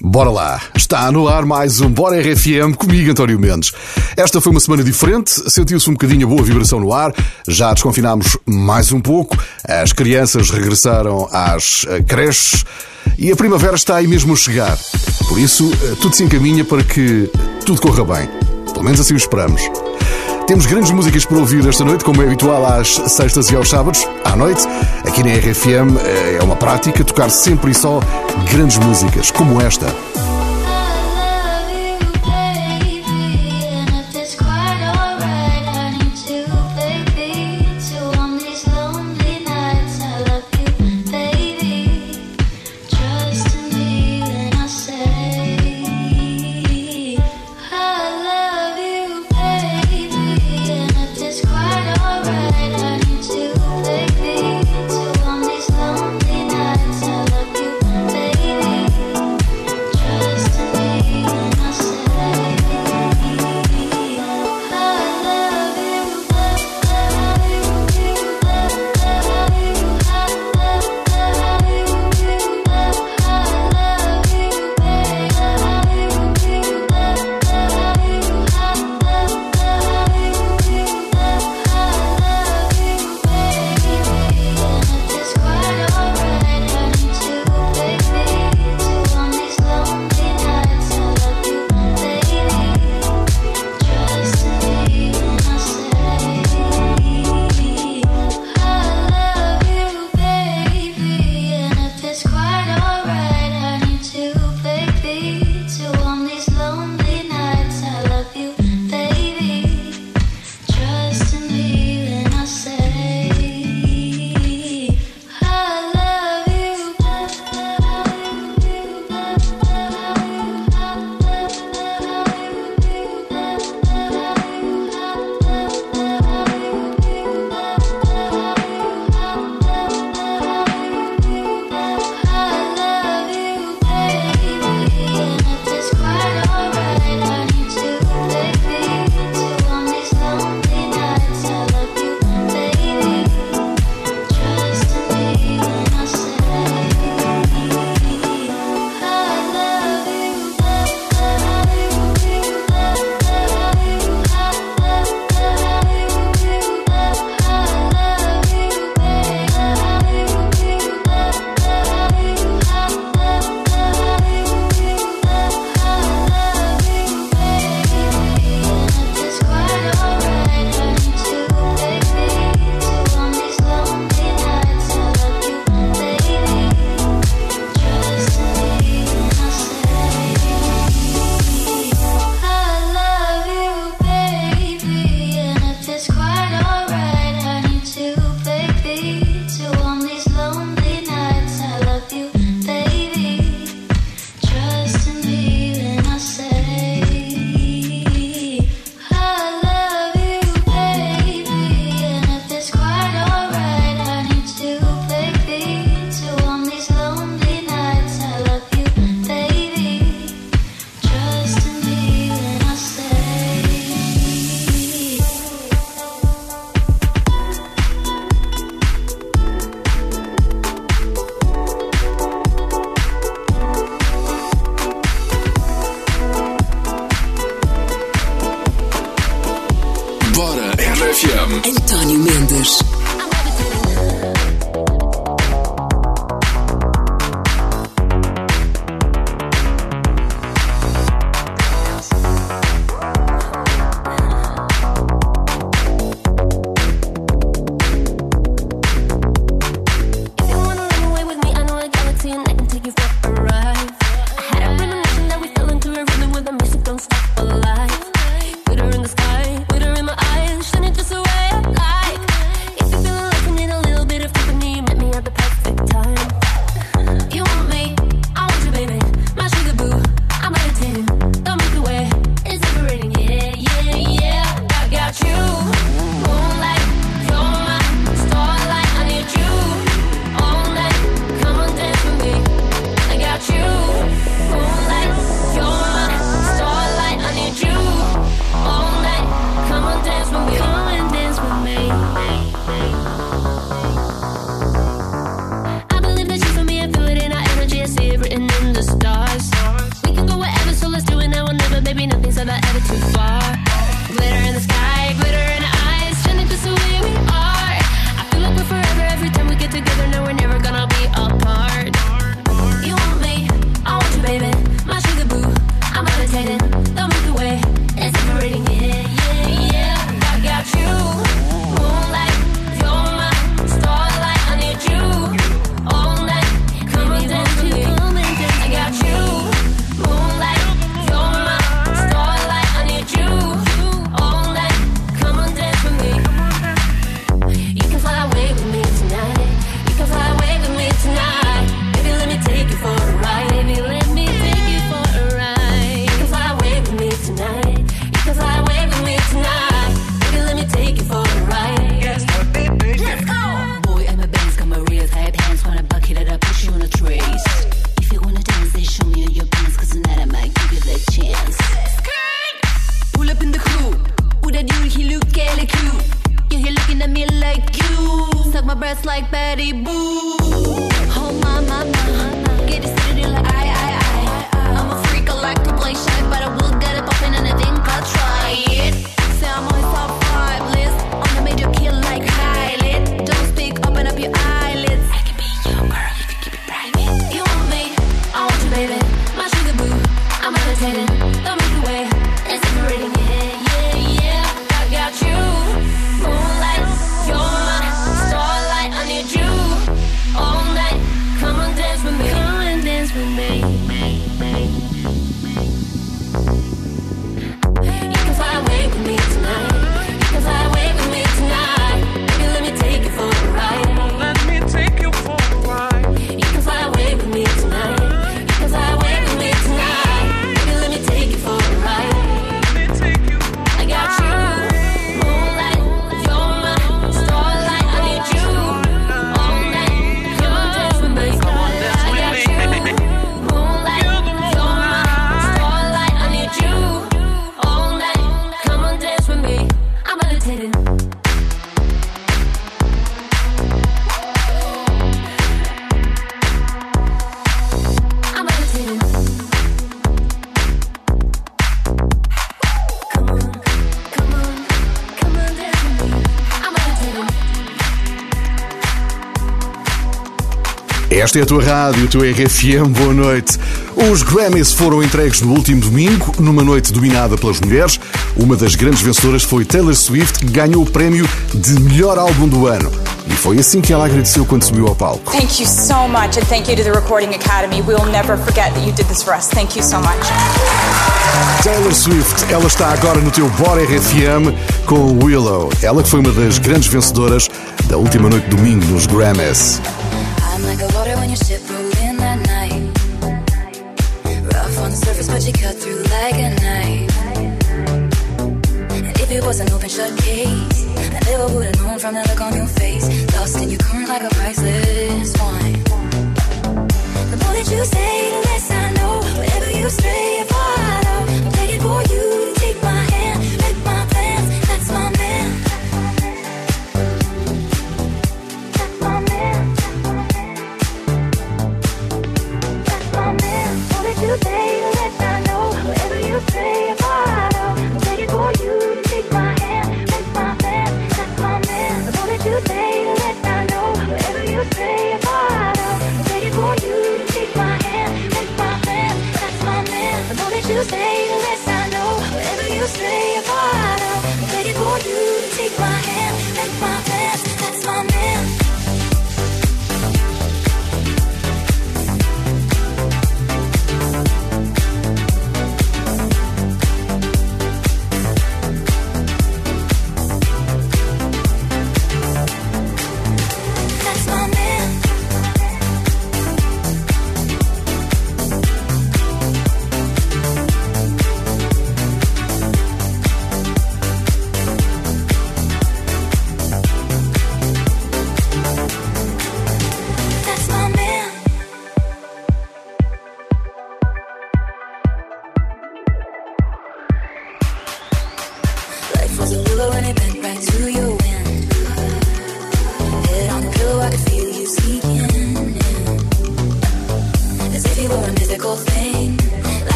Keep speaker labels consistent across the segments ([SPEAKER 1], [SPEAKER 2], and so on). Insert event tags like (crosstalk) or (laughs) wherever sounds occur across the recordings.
[SPEAKER 1] Bora lá, está no ar mais um Bora RFM comigo, António Mendes. Esta foi uma semana diferente, sentiu-se um bocadinho a boa vibração no ar, já desconfinámos mais um pouco, as crianças regressaram às eh, creches e a primavera está aí mesmo a chegar. Por isso, eh, tudo se encaminha para que tudo corra bem. Pelo menos assim o esperamos. Temos grandes músicas para ouvir esta noite, como é habitual às sextas e aos sábados, à noite. Aqui na RFM eh, é uma prática tocar sempre e só grandes músicas, como esta.
[SPEAKER 2] ass like Betty Boo.
[SPEAKER 1] Esta é a tua rádio, a tua RFM, boa noite. Os Grammys foram entregues no último domingo, numa noite dominada pelas mulheres. Uma das grandes vencedoras foi Taylor Swift, que ganhou o prémio de melhor álbum do ano. E foi assim que ela agradeceu quando subiu ao palco.
[SPEAKER 3] Thank you so much and thank you to the Recording Academy. We'll never forget that you did this for us. Thank you so much.
[SPEAKER 1] Taylor Swift, ela está agora no teu Bora RFM com Willow. Ela que foi uma das grandes vencedoras da última noite de domingo nos Grammys.
[SPEAKER 4] When your ship rolled in that night. Rough on the surface, but you cut through like a knife. And if it was an open shut case, I never would have known from the look on your face. Lost in your current like a priceless wine. The more that you say, the less I know. Wherever you stray, I follow. I'm begging for you stay a part of, begging for you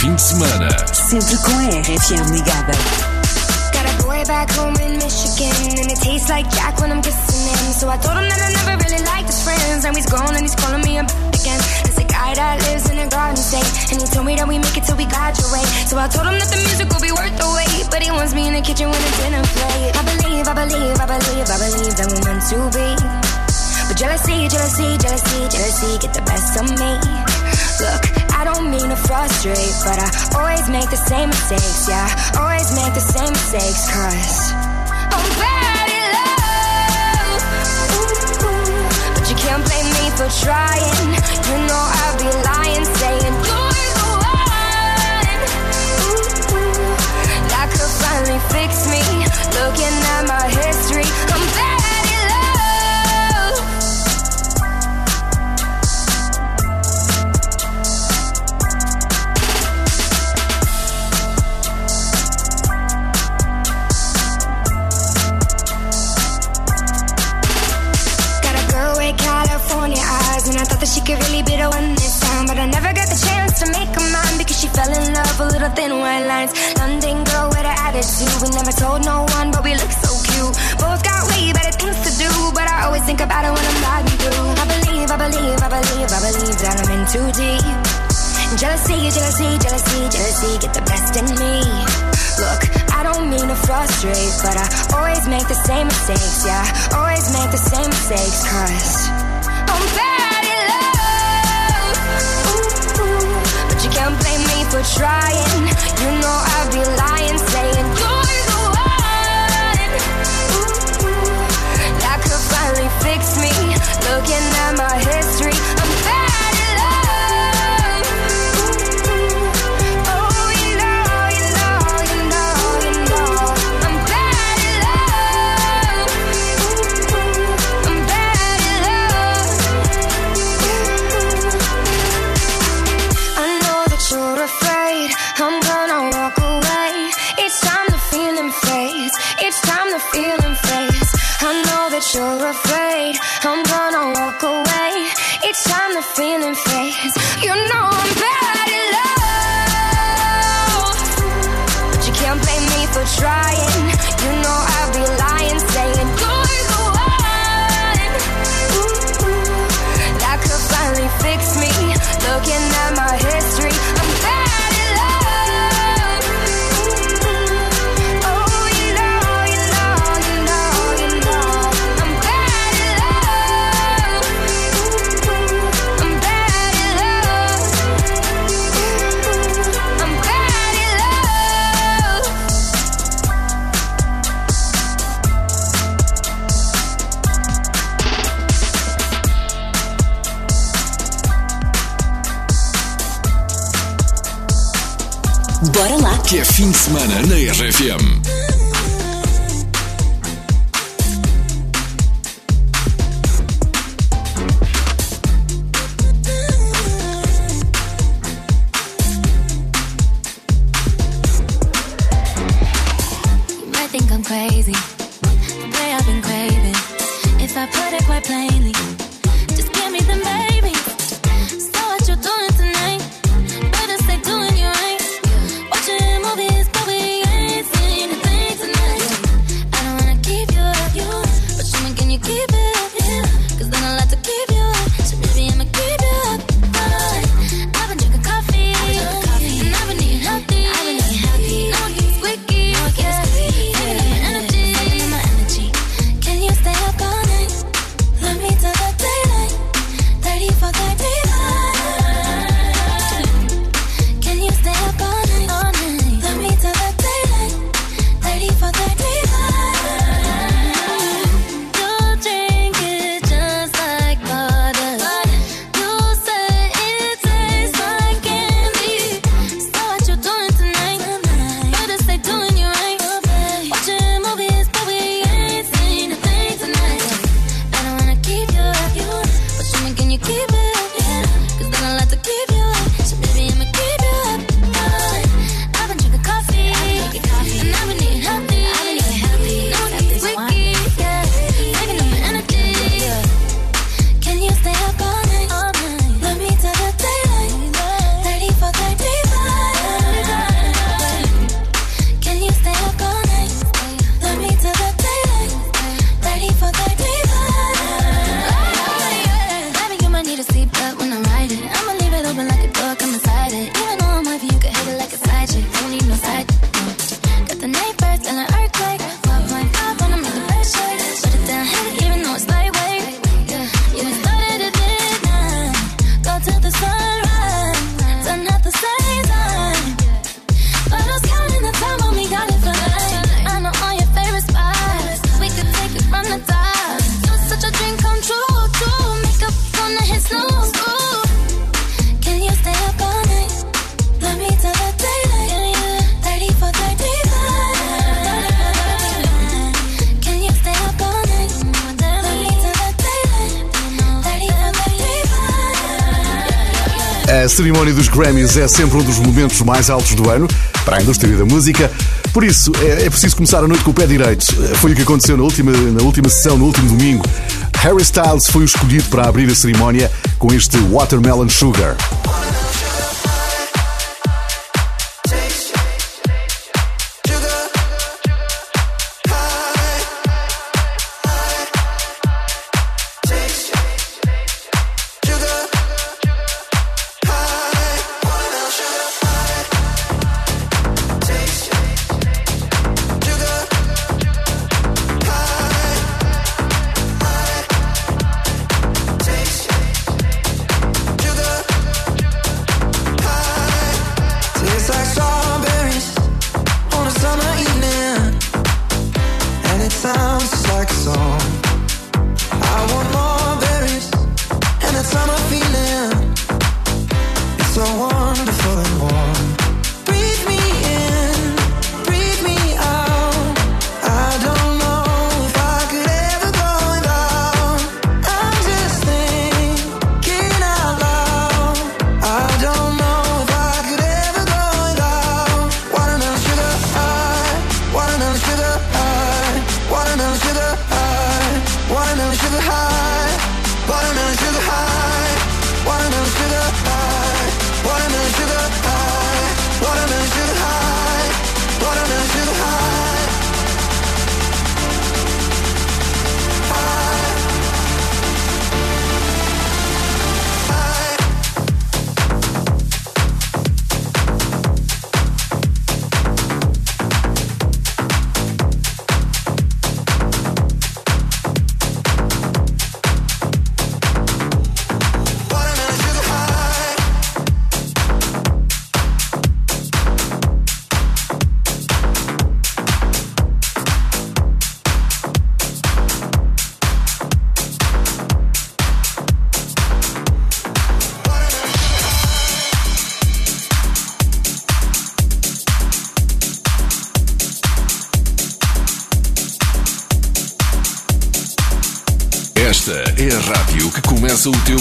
[SPEAKER 5] fim de semana.
[SPEAKER 6] Sempre com a RFM ligada.
[SPEAKER 7] Got a boy back home in Michigan, and it tastes like Jack when I'm kissing him. So I told him that I never really liked his friends. Now he's grown and he's calling me a again. There's a guy that lives in a garden state, and he told me that we make it till we graduate. So I told him that the music will be worth the wait, but he wants me in the kitchen when the dinner plate. I believe, I believe, I believe, I believe that we're meant to be. But jealousy, jealousy, jealousy, jealousy get the best of me. Look, I don't mean to frustrate, but I always make the same mistakes, yeah. Always make the same mistakes, cause I'm bad at love. Ooh, ooh. But you can't blame me for trying. You know I'd be lying, saying you're the one. Ooh, ooh. That could finally fix me. Looking at my history, I'm bad she could really be the one this time. But I never got the chance to make her mine because she fell in love with little thin white lines. London girl with an attitude. We never told no one, but we look so cute. Both got way better things to do, but I always think about it when I'm riding through. I believe, I believe, I believe, I believe that I'm in too deep. Jealousy, jealousy, jealousy, jealousy get the best in me. Look, I don't mean to frustrate, but I always make the same mistakes, yeah. Always make the same mistakes, cause I'm bad for trying. You know I'd be lying, saying you're the one. Ooh. That could finally fix me. Looking at my history,
[SPEAKER 1] A cerimónia dos Grammys é sempre um dos momentos mais altos do ano para a indústria da música. Por isso, é, é preciso começar a noite com o pé direito. Foi o que aconteceu na última, na última sessão, no último domingo. Harry Styles foi o escolhido para abrir a cerimónia com este Watermelon Sugar.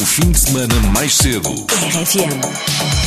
[SPEAKER 5] Fim de semana mais cedo.
[SPEAKER 6] RFM.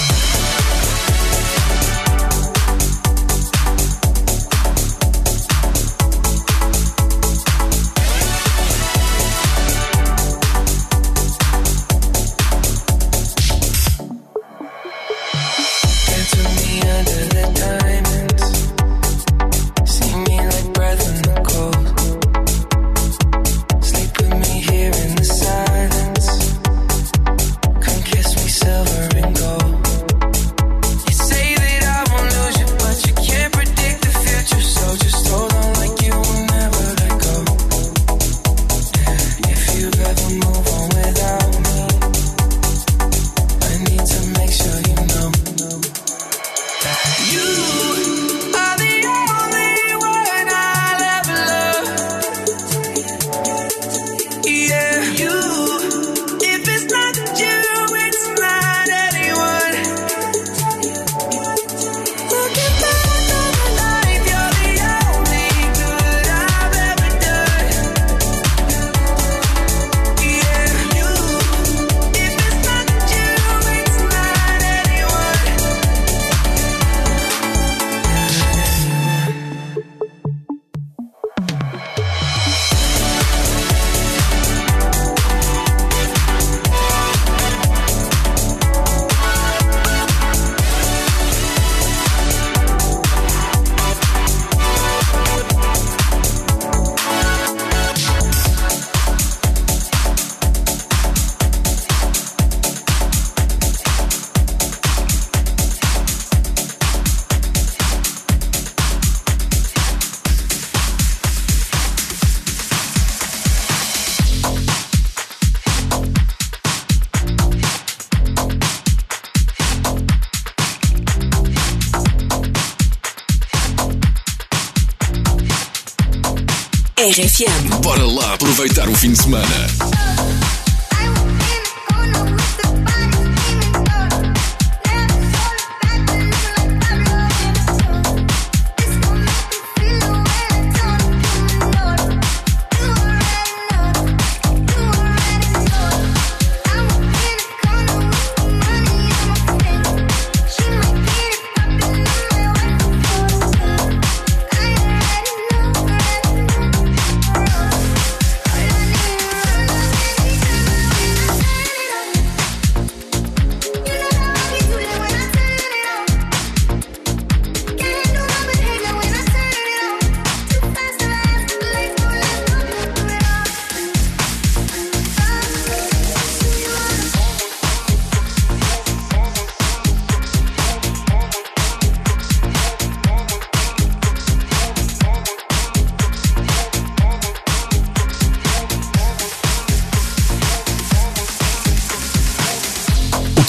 [SPEAKER 6] RFM.
[SPEAKER 5] Bora lá aproveitar o fim de semana.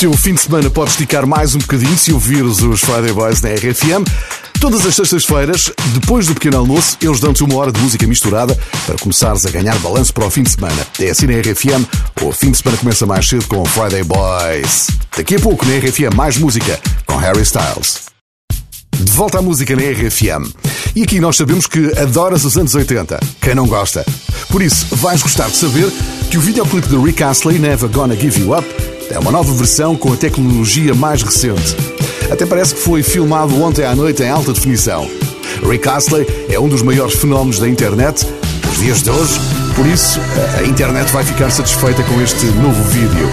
[SPEAKER 1] Teu fim de semana pode esticar mais um bocadinho se ouvires os Friday Boys na RFM. Todas as sextas-feiras, depois do pequeno almoço, eles dão-te uma hora de música misturada para começares a ganhar balanço para o fim de semana. É assim na RFM, o fim de semana começa mais cedo com Friday Boys. Daqui a pouco na RFM, mais música com Harry Styles. De volta à música na RFM. E aqui nós sabemos que adoras os anos 80. Quem não gosta? Por isso, vais gostar de saber que o videoclipe de Rick Astley, Never Gonna Give You Up, é uma nova versão com a tecnologia mais recente. Até parece que foi filmado ontem à noite em alta definição. Rick Astley é um dos maiores fenómenos da internet nos dias de hoje, por isso a internet vai ficar satisfeita com este novo vídeo.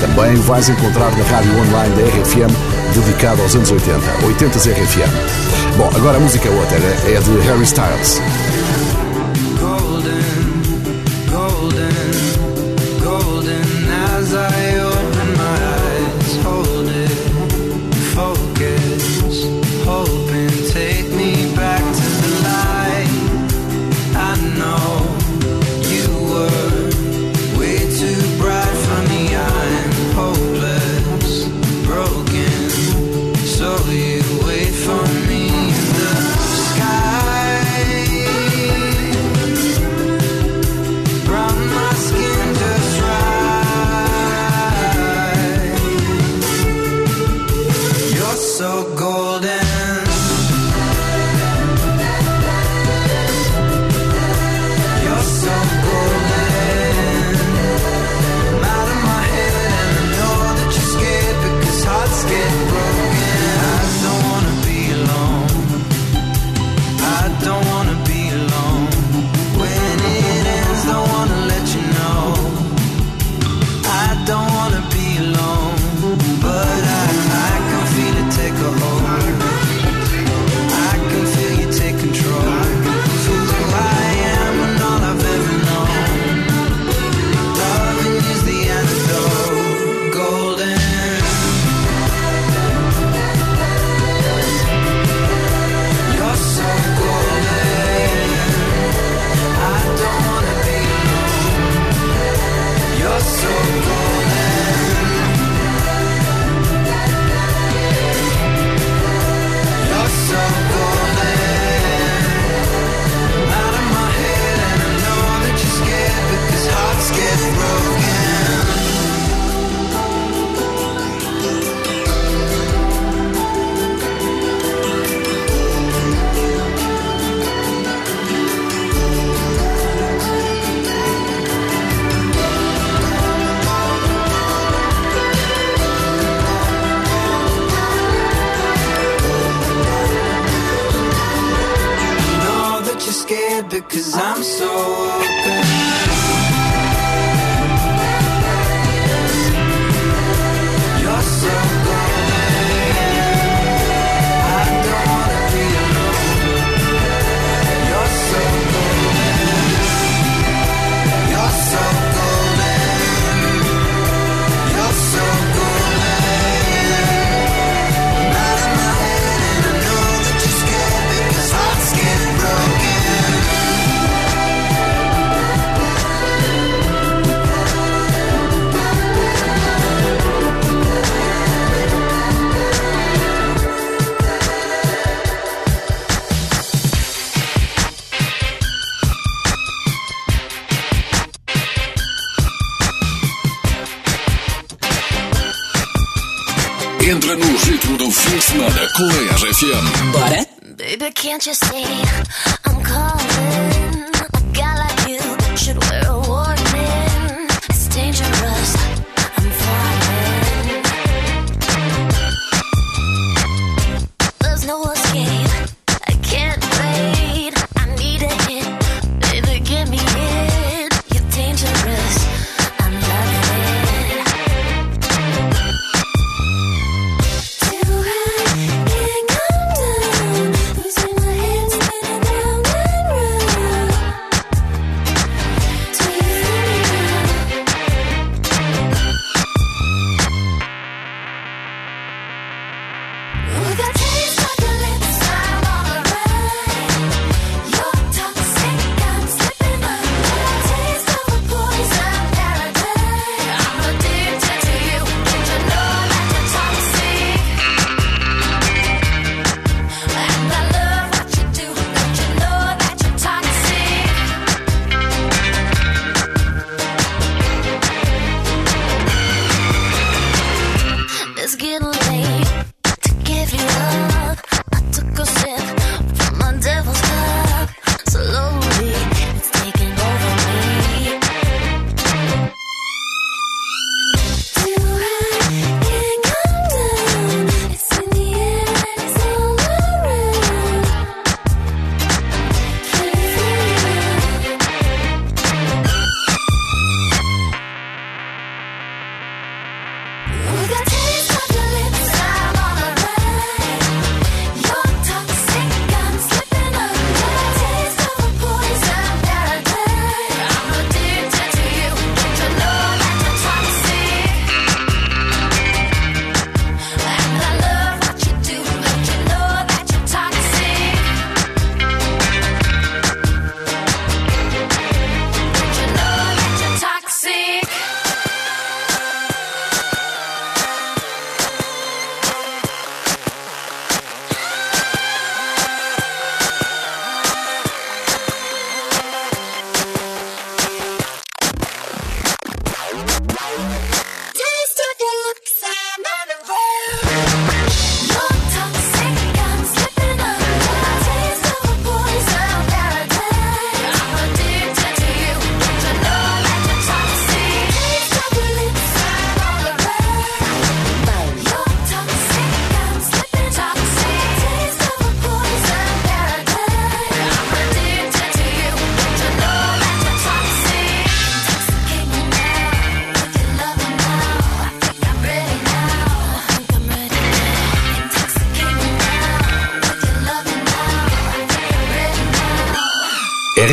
[SPEAKER 1] Também vais encontrar na rádio online da RFM dedicado aos anos 80, 80 RFM. Bom, agora a música é outra, é de Harry Styles.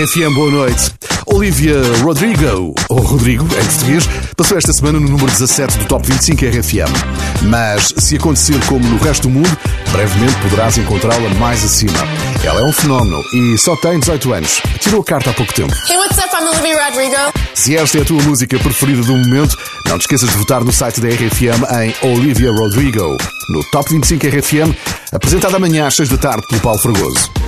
[SPEAKER 1] RFM, boa noite. Olivia Rodrigo, ou Rodrigo em português, passou esta semana no número 17 do Top 25 RFM. Mas se acontecer como no resto do mundo, brevemente poderás encontrá-la mais acima. Ela é um fenómeno e só tem 18 anos. Tirou a carta há pouco tempo.
[SPEAKER 8] Hey, what's up? I'm Olivia Rodrigo.
[SPEAKER 1] Se esta é a tua música preferida do momento, não te esqueças de votar no site da RFM em Olivia Rodrigo, no Top 25 RFM, apresentada amanhã às 6 da tarde pelo Paulo Fragoso.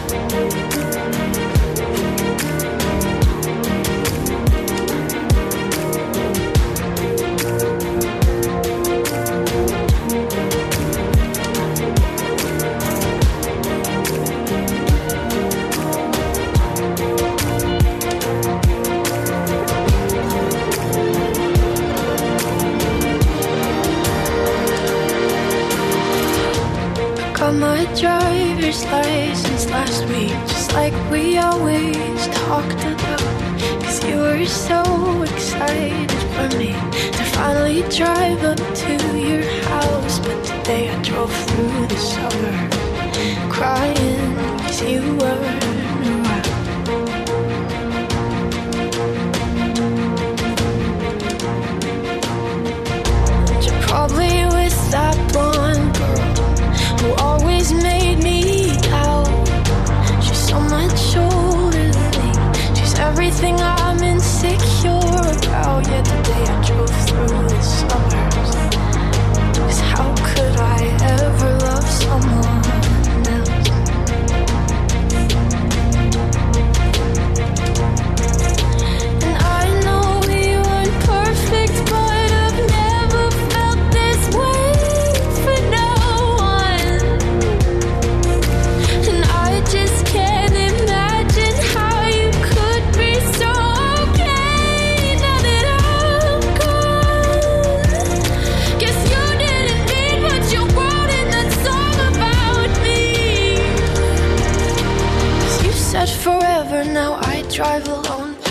[SPEAKER 9] drive alone.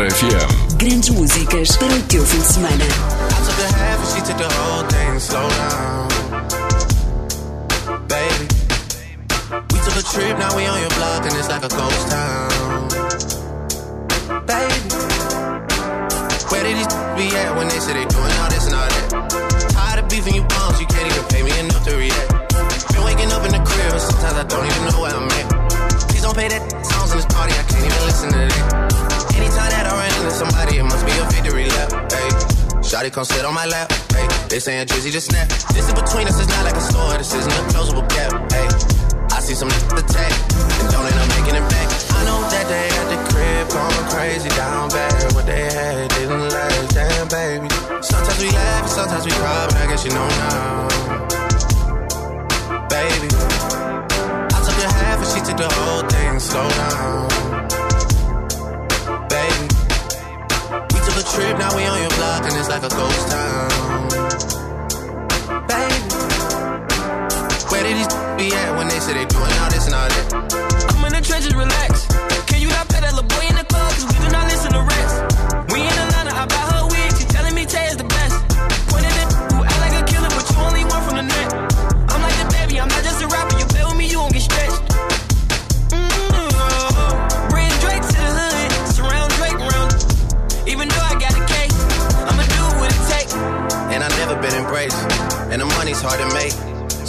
[SPEAKER 5] RFM.
[SPEAKER 6] Grandes músicas para o teu fim de semana.
[SPEAKER 10] Trip, now we on your block and it's like a ghost town.
[SPEAKER 11] Baby,
[SPEAKER 10] where did these be at when they said they doing all this and all that? Tired of beefing you bums, you can't even pay me enough to react. Been waking up in the crib and sometimes I don't even know where I'm at. Please don't pay that songs in this party, I can't even listen to that. Shawty come sit on my lap. Hey, they saying Drizzy just snap. This is between us, it's not like a store. This isn't a closable gap. Hey, I see some attack and don't end up making it back. I know that they at the crib going crazy down bad. What they had didn't last, damn baby. Sometimes we laugh, sometimes we cry, but I guess you know now, baby. I took a half and she took the whole thing. Slow down trip, now we on your block, and it's like a ghost town.
[SPEAKER 11] Baby,
[SPEAKER 10] where did these be at when they said they doing all this and all that?
[SPEAKER 11] I'm in the trenches, relax. Can you not pet that little boy in the club? Cause we do not listen to rest.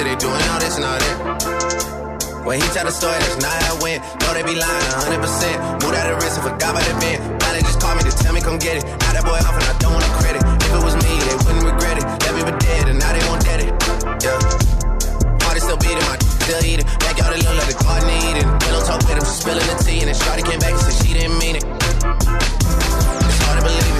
[SPEAKER 10] When they doing all this and all that? When he tell the story, that's not how it went. No, they be lying 100%. Moved out of risk and forgot about the bend. Now they just call me to tell me come get it. Now that boy off and I don't want the credit. If it was me, they wouldn't regret it. Left me for dead and now they won't dead it. Yeah. Party still beating, my (laughs) still eating. Backyard it look like the garden eating. Pillow talk with him, spilling the tea. And then Shorty came back and said she didn't mean it. It's hard to believe it.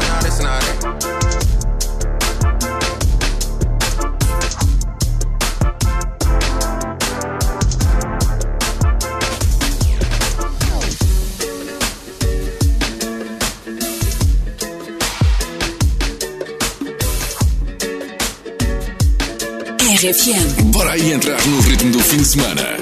[SPEAKER 6] RFM.
[SPEAKER 5] Bora aí entrar no ritmo do fim de semana.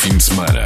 [SPEAKER 5] Fim de semana.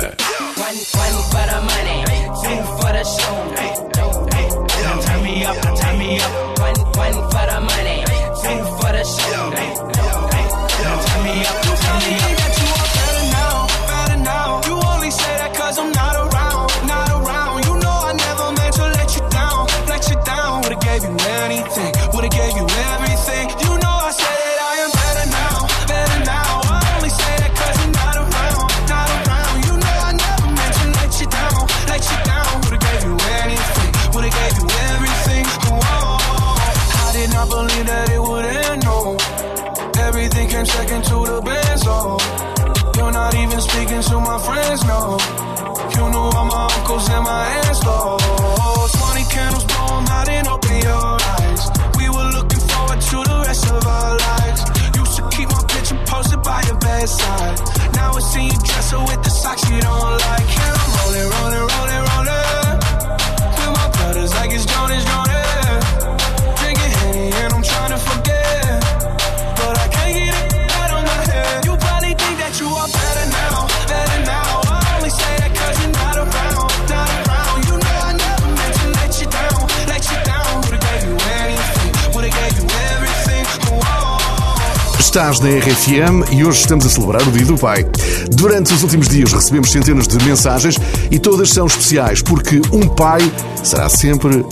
[SPEAKER 1] Estás na RFM e hoje estamos a celebrar o Dia do Pai. Durante os últimos dias recebemos centenas de mensagens e todas são especiais porque um pai será sempre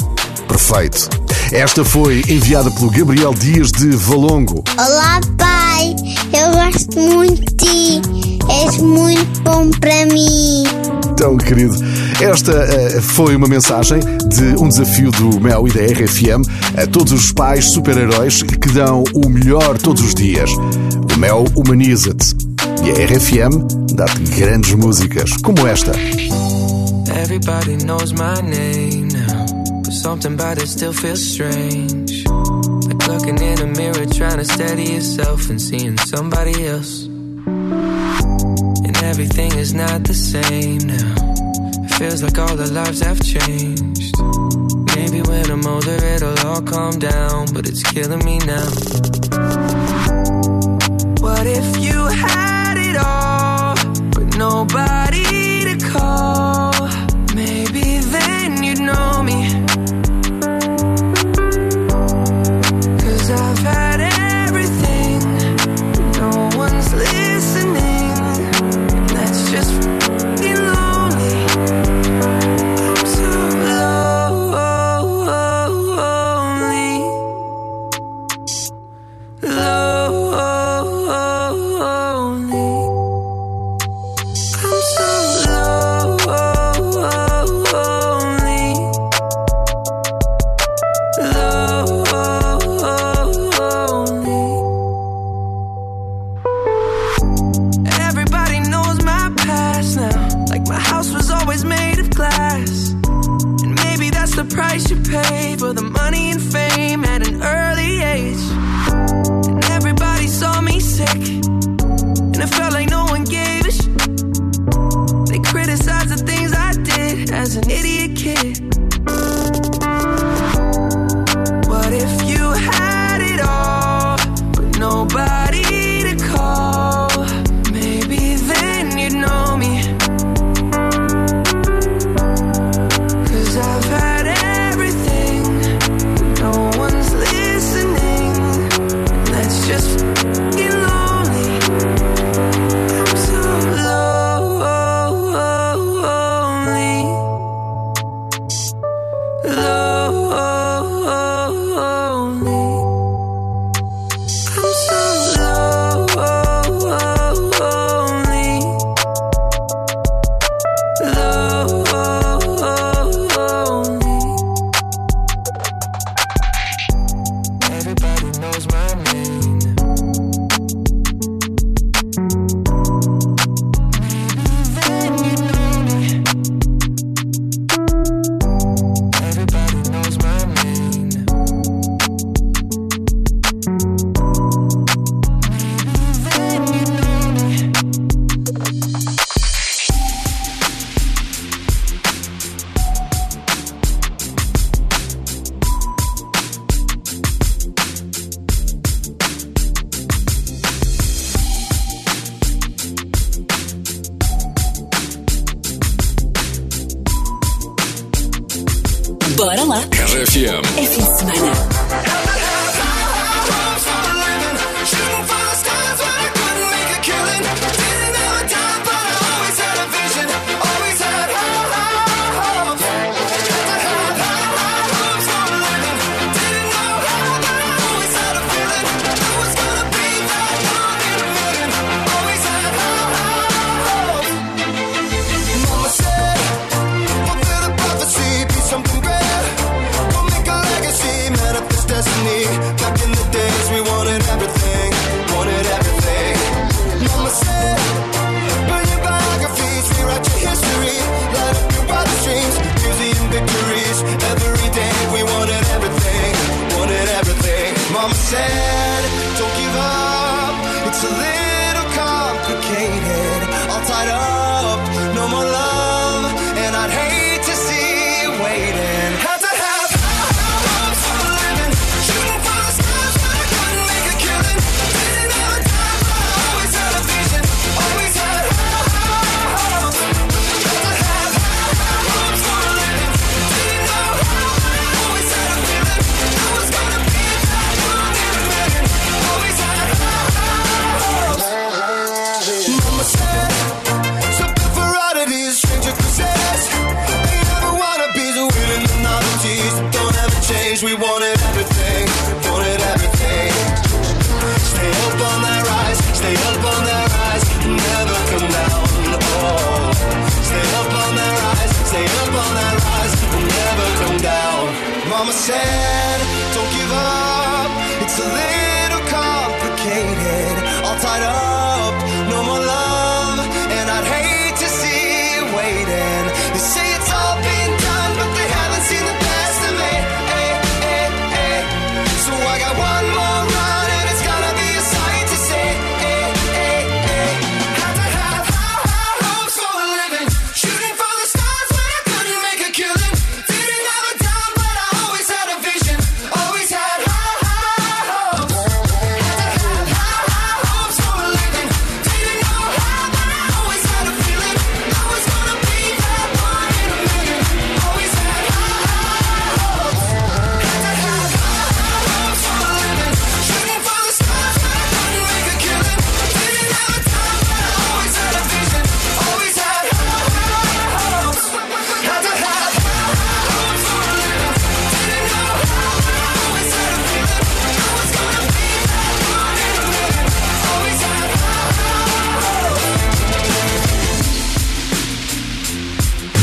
[SPEAKER 1] perfeito. Esta foi enviada pelo Gabriel Dias de Valongo.
[SPEAKER 12] Olá, pai. Eu gosto muito de ti. És muito bom para mim.
[SPEAKER 1] Tão querido. Esta uh, foi uma mensagem de um desafio do Mel e da RFM a todos os pais super-heróis que dão o melhor todos os dias. O Mel humaniza-te. E a RFM dá-te grandes músicas, como esta.
[SPEAKER 11] Everybody knows my name now. But something about it still feels strange. Like looking in a mirror, trying to steady yourself and seeing somebody else. And everything is not the same now. It feels like all the lives have changed. When I'm older, it'll all calm down, but it's killing me now. What if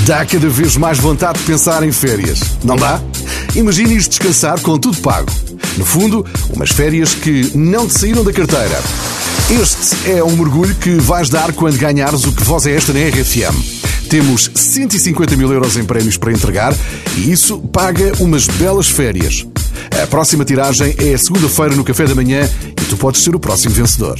[SPEAKER 1] Dá cada vez mais vontade de pensar em férias, não dá? Imagine-os descansar com tudo pago. No fundo, umas férias que não te saíram da carteira. Este é um mergulho que vais dar quando ganhares o que voz é esta na RFM. Temos 150 mil euros em prémios para entregar e isso paga umas belas férias. A próxima tiragem é segunda-feira no café da manhã e tu podes ser o próximo vencedor.